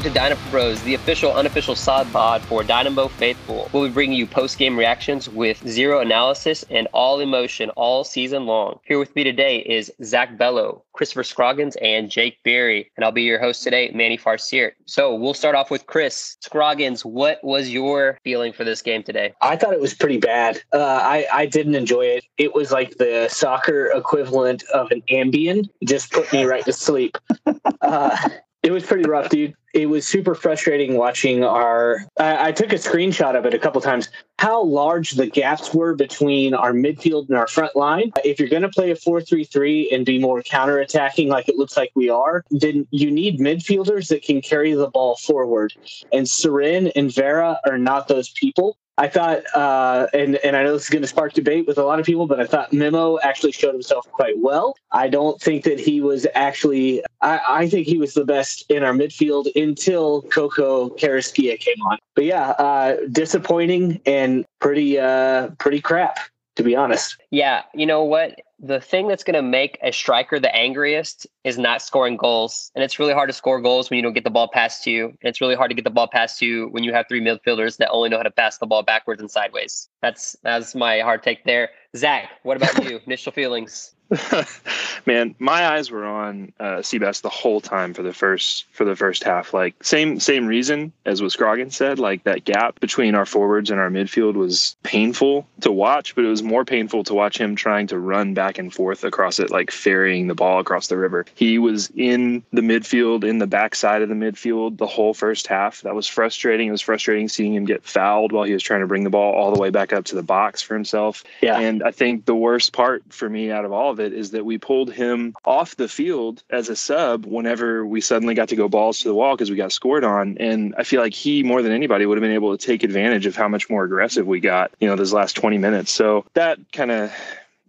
welcome to Dynamo Bros, the official, unofficial sod pod for Dynamo Faithful. We'll be bringing you post-game reactions with zero analysis and all emotion all season long. Here with me today is Zach Bellot, Krystopher Scroggins, and Jake Berry, and I'll be your host today, Manny Farciert. So we'll start off with Chris Scroggins. What was your feeling for this game today? I thought it was pretty bad. Uh, I I didn't enjoy it. It was like the soccer equivalent of an Ambien. Just put me right to sleep. Uh, it was pretty rough, dude. It was super frustrating watching our. I, I, took a screenshot of it a couple times. How large the gaps were between our midfield and our front line. If you're going to play a four-three-three and be more counter-attacking, like it looks like we are, then you need midfielders that can carry the ball forward. And Cerén and Vera are not those people. I thought, uh, and and I know this is going to spark debate with a lot of people, but I thought Memo actually showed himself quite well. I don't think that he was actually. I, I think he was the best in our midfield until Coco Carrasquilla came on. But yeah, uh, disappointing and pretty uh, pretty crap to be honest. Yeah, you know what? the thing that's going to make a striker the angriest is not scoring goals. And it's really hard to score goals when you don't get the ball past you. And it's really hard to get the ball past you when you have three midfielders that only know how to pass the ball backwards and sideways. That's that's my hard take there. Zach, what about you? Initial feelings? Man, my eyes were on uh, Seabass the whole time for the first for the first half. Like same same reason as what Scroggins said. Like that gap between our forwards and our midfield was painful to watch, but it was more painful to watch him trying to run back and forth across it, like ferrying the ball across the river. He was in the midfield, in the backside of the midfield, the whole first half. That was frustrating. It was frustrating seeing him get fouled while he was trying to bring the ball all the way back up to the box for himself. Yeah. And I think the worst part for me out of all of it is that we pulled him off the field as a sub whenever we suddenly got to go balls to the wall because we got scored on. And I feel like he, more than anybody, would have been able to take advantage of how much more aggressive we got, you know, those last 20 minutes. So that kind of,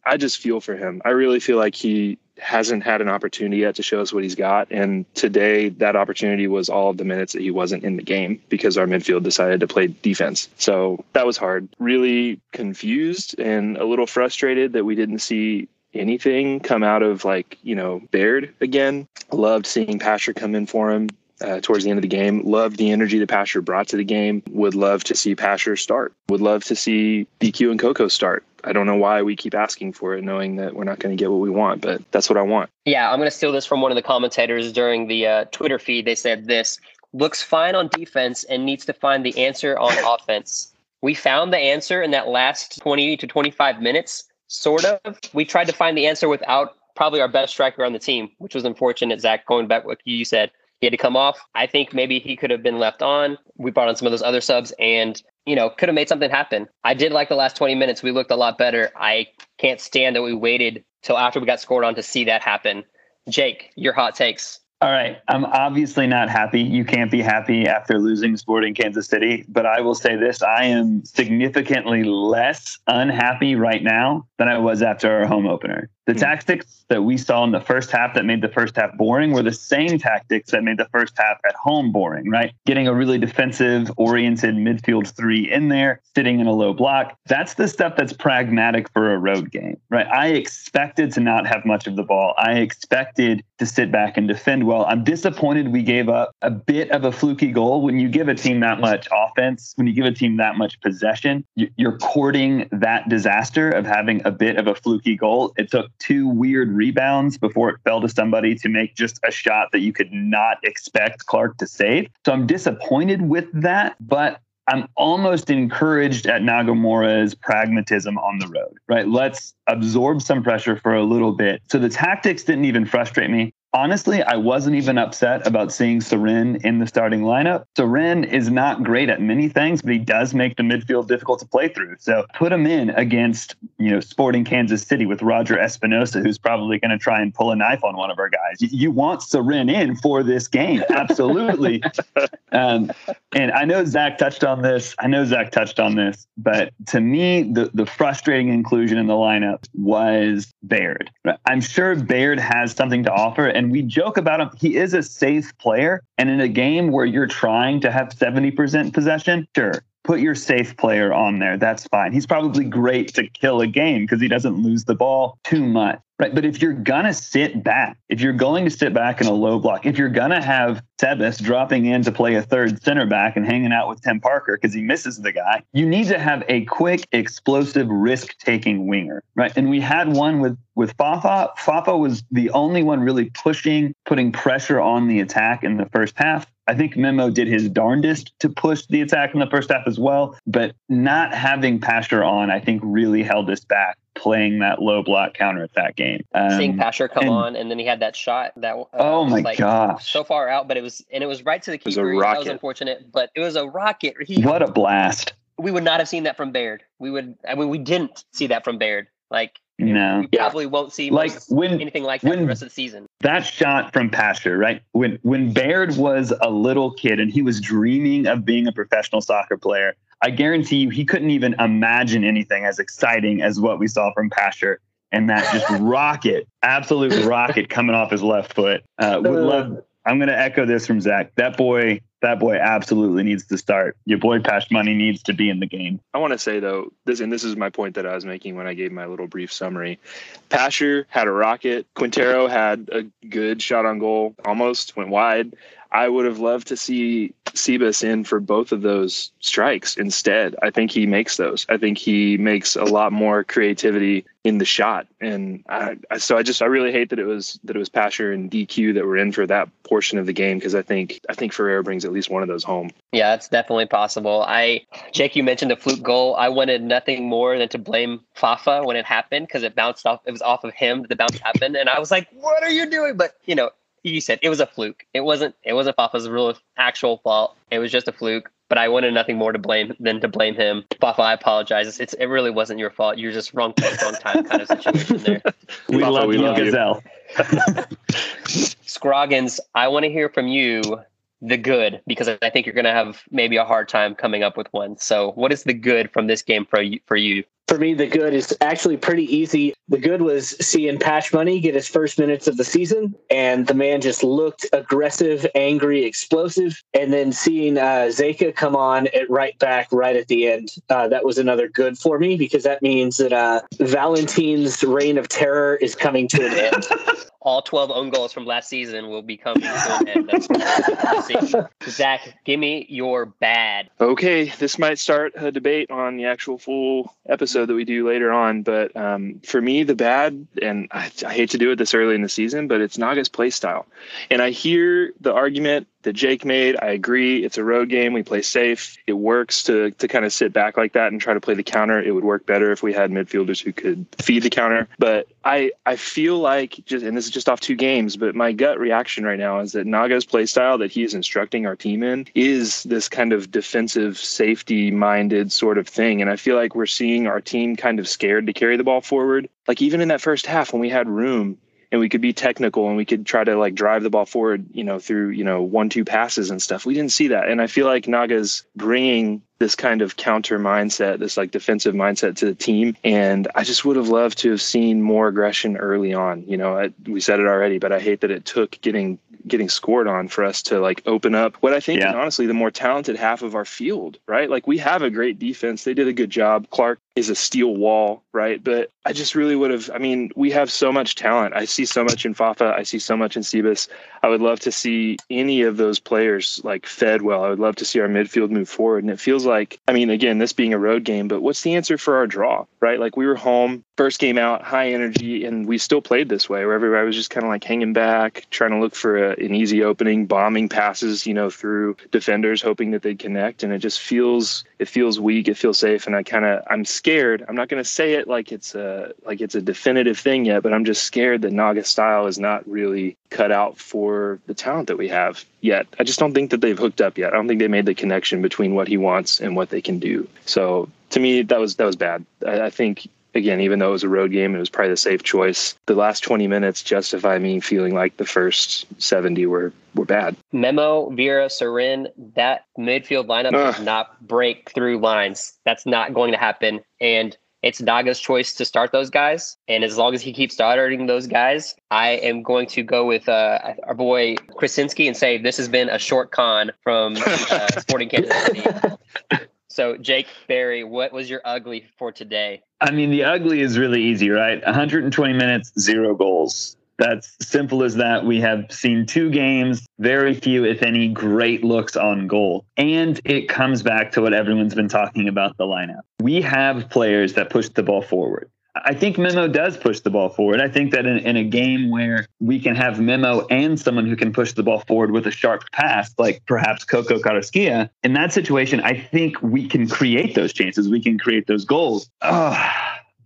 I just feel for him. I really feel like he hasn't had an opportunity yet to show us what he's got. And today, that opportunity was all of the minutes that he wasn't in the game because our midfield decided to play defense. So that was hard. Really confused and a little frustrated that we didn't see anything come out of like you know Baird again. Loved seeing Pasher come in for him uh, towards the end of the game. Loved the energy that Pasher brought to the game. Would love to see Pasher start. Would love to see DQ and Coco start. I don't know why we keep asking for it, knowing that we're not going to get what we want, but that's what I want. Yeah, I'm going to steal this from one of the commentators during the uh, Twitter feed. They said this looks fine on defense and needs to find the answer on offense. We found the answer in that last 20 to 25 minutes sort of. We tried to find the answer without probably our best striker on the team, which was unfortunate. Zach, going back what you said, he had to come off. I think maybe he could have been left on. We brought on some of those other subs and, you know, could have made something happen. I did like the last 20 minutes. We looked a lot better. I can't stand that we waited till after we got scored on to see that happen. Jake, your hot takes. All right. I'm obviously not happy. You can't be happy after losing Sporting Kansas City, but I will say this I am significantly less unhappy right now than I was after our home opener. The hmm. tactics that we saw in the first half that made the first half boring were the same tactics that made the first half at home boring, right? Getting a really defensive oriented midfield three in there, sitting in a low block. That's the stuff that's pragmatic for a road game, right? I expected to not have much of the ball. I expected to sit back and defend well. I'm disappointed we gave up a bit of a fluky goal. When you give a team that much offense, when you give a team that much possession, you're courting that disaster of having a bit of a fluky goal. It took two weird rebounds before it fell to somebody to make just a shot that you could not expect Clark to save. So I'm disappointed with that, but I'm almost encouraged at Nagamura's pragmatism on the road, right? Let's absorb some pressure for a little bit. So the tactics didn't even frustrate me honestly, I wasn't even upset about seeing Cerén in the starting lineup. Cerén is not great at many things, but he does make the midfield difficult to play through. So put him in against, you know, Sporting Kansas City with Roger Espinoza, who's probably going to try and pull a knife on one of our guys. You want Cerén in for this game. Absolutely. um, and I know Zach touched on this. I know Zach touched on this, but to me, the, the frustrating inclusion in the lineup was Baird. I'm sure Baird has something to offer. And we joke about him. He is a safe player. And in a game where you're trying to have 70% possession, sure, put your safe player on there. That's fine. He's probably great to kill a game because he doesn't lose the ball too much. Right. But if you're going to sit back, if you're going to sit back in a low block, if you're going to have Sebas dropping in to play a third center back and hanging out with Tim Parker because he misses the guy, you need to have a quick, explosive, risk taking winger. Right. And we had one with with Fafa, Fafa was the only one really pushing, putting pressure on the attack in the first half. I think Memo did his darndest to push the attack in the first half as well, but not having Pasher on, I think, really held us back playing that low block counter at that game. Um, Seeing Pasher come and, on, and then he had that shot that uh, oh my like gosh, so far out, but it was and it was right to the keeper. It was that was unfortunate, but it was a rocket. He, what a blast! We would not have seen that from Baird. We would. I mean, we didn't see that from Baird. Like no, we probably won't see like when, anything like that when, the rest of the season. That shot from Pasher, right? When when Baird was a little kid and he was dreaming of being a professional soccer player, I guarantee you he couldn't even imagine anything as exciting as what we saw from Pasher and that just rocket, absolute rocket coming off his left foot. Uh, would love. I'm going to echo this from Zach. That boy that boy absolutely needs to start. Your boy Pash Money needs to be in the game. I want to say though, this and this is my point that I was making when I gave my little brief summary. Pasher had a rocket. Quintero had a good shot on goal, almost went wide. I would have loved to see Sebas in for both of those strikes instead. I think he makes those. I think he makes a lot more creativity in the shot, and I, I, so I just I really hate that it was that it was Pasher and DQ that were in for that portion of the game because I think I think Ferreira brings at least one of those home. Yeah, it's definitely possible. I Jake, you mentioned the fluke goal. I wanted nothing more than to blame Fafa when it happened because it bounced off. It was off of him. That the bounce happened, and I was like, "What are you doing?" But you know, you said it was a fluke. It wasn't. It wasn't Fafa's real actual fault. It was just a fluke. But I wanted nothing more to blame than to blame him. Fafa, I apologize. It's, it really wasn't your fault. You're just wrong place, wrong time kind of situation there. we Fafa, love we you, love Gazelle. Scroggins, I want to hear from you the good because I think you're going to have maybe a hard time coming up with one. So, what is the good from this game for you? For you? For me, the good is actually pretty easy. The good was seeing Pash Money get his first minutes of the season, and the man just looked aggressive, angry, explosive. And then seeing uh, Zeca come on at right back right at the end, uh, that was another good for me because that means that uh, Valentin's reign of terror is coming to an end. all 12 own goals from last season will be coming to an end. Zach, give me your bad. Okay, this might start a debate on the actual full episode that we do later on, but um, for me, the bad, and I, I hate to do it this early in the season, but it's Naga's play style. And I hear the argument that Jake made. I agree. It's a road game. We play safe. It works to to kind of sit back like that and try to play the counter. It would work better if we had midfielders who could feed the counter. But I I feel like just and this is just off two games, but my gut reaction right now is that Naga's play style that he's instructing our team in is this kind of defensive safety minded sort of thing. And I feel like we're seeing our team kind of scared to carry the ball forward. Like even in that first half when we had room, and we could be technical and we could try to like drive the ball forward, you know, through, you know, one, two passes and stuff. We didn't see that. And I feel like Naga's bringing this kind of counter mindset, this like defensive mindset to the team. And I just would have loved to have seen more aggression early on. You know, I, we said it already, but I hate that it took getting getting scored on for us to like open up what I think yeah. is honestly the more talented half of our field, right? Like we have a great defense. They did a good job. Clark is a steel wall, right? But I just really would have. I mean, we have so much talent. I see so much in Fafa. I see so much in Sebas. I would love to see any of those players like fed well. I would love to see our midfield move forward. And it feels like, I mean, again, this being a road game, but what's the answer for our draw, right? Like we were home, first game out, high energy, and we still played this way where everybody was just kind of like hanging back, trying to look for a, an easy opening, bombing passes, you know, through defenders, hoping that they'd connect. And it just feels, it feels weak. It feels safe. And I kind of, I'm scared. I'm not going to say it like it's a, like it's a definitive thing yet, but I'm just scared that Naga style is not really cut out for the talent that we have yet. I just don't think that they've hooked up yet. I don't think they made the connection between what he wants and what they can do. So to me, that was that was bad. I, I think again, even though it was a road game, it was probably the safe choice. The last 20 minutes justify me feeling like the first 70 were were bad. Memo, Vera, Cerén, that midfield lineup does not break through lines. That's not going to happen. And it's Naga's choice to start those guys. And as long as he keeps starting those guys, I am going to go with uh, our boy Krasinski and say this has been a short con from uh, Sporting Kansas City. So, Jake Berry, what was your ugly for today? I mean, the ugly is really easy, right? 120 minutes, zero goals. That's simple as that. We have seen two games, very few, if any, great looks on goal. And it comes back to what everyone's been talking about the lineup. We have players that push the ball forward. I think Memo does push the ball forward. I think that in, in, a game where we can have Memo and someone who can push the ball forward with a sharp pass, like perhaps Coco Carrasquilla, in that situation, I think we can create those chances. We can create those goals. Oh,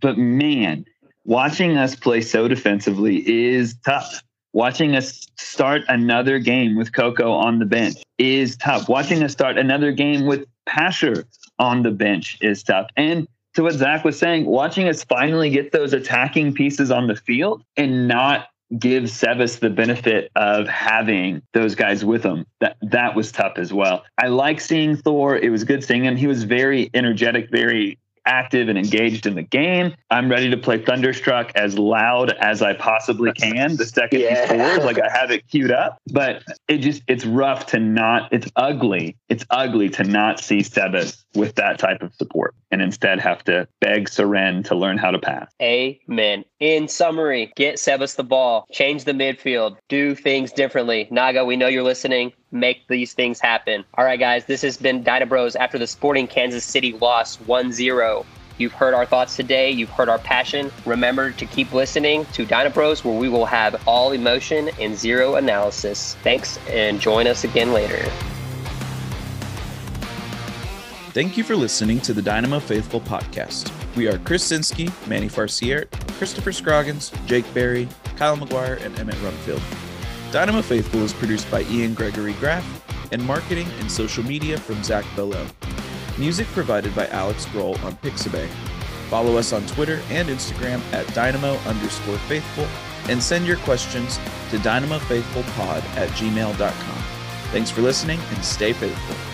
but man, watching us play so defensively is tough. Watching us start another game with Coco on the bench is tough. Watching us start another game with Pasher on the bench is tough. And to what Zach was saying, watching us finally get those attacking pieces on the field and not give Sebas the benefit of having those guys with him. That that was tough as well. I like seeing Thor. It was good seeing him. He was very energetic, very active and engaged in the game. I'm ready to play Thunderstruck as loud as I possibly can the second yeah. he scores. Like I have it queued up, but it just it's rough to not. It's ugly. It's ugly to not see Sebas with that type of support and instead have to beg Cerén to learn how to pass. Amen. In summary, get Sebas the ball, change the midfield, do things differently. Naga, we know you're listening. Make these things happen. All right, guys, this has been Dyna Bros after the Sporting Kansas City loss 1 0. You've heard our thoughts today. You've heard our passion. Remember to keep listening to Dyna Bros, where we will have all emotion and zero analysis. Thanks, and join us again later. Thank you for listening to the Dynamo Faithful podcast. We are Chris Sinski, Manny Farciert, Krystopher Scroggins, Jake Berry, Kyle McGuire, and Emmett Rumfield. Dynamo Faithful is produced by Ian Gregory Graff and marketing and social media from Zach Bellot. Music provided by Alex Grohl on Pixabay. Follow us on Twitter and Instagram at dynamo underscore faithful and send your questions to dynamofaithfulpod at gmail.com. Thanks for listening and stay faithful.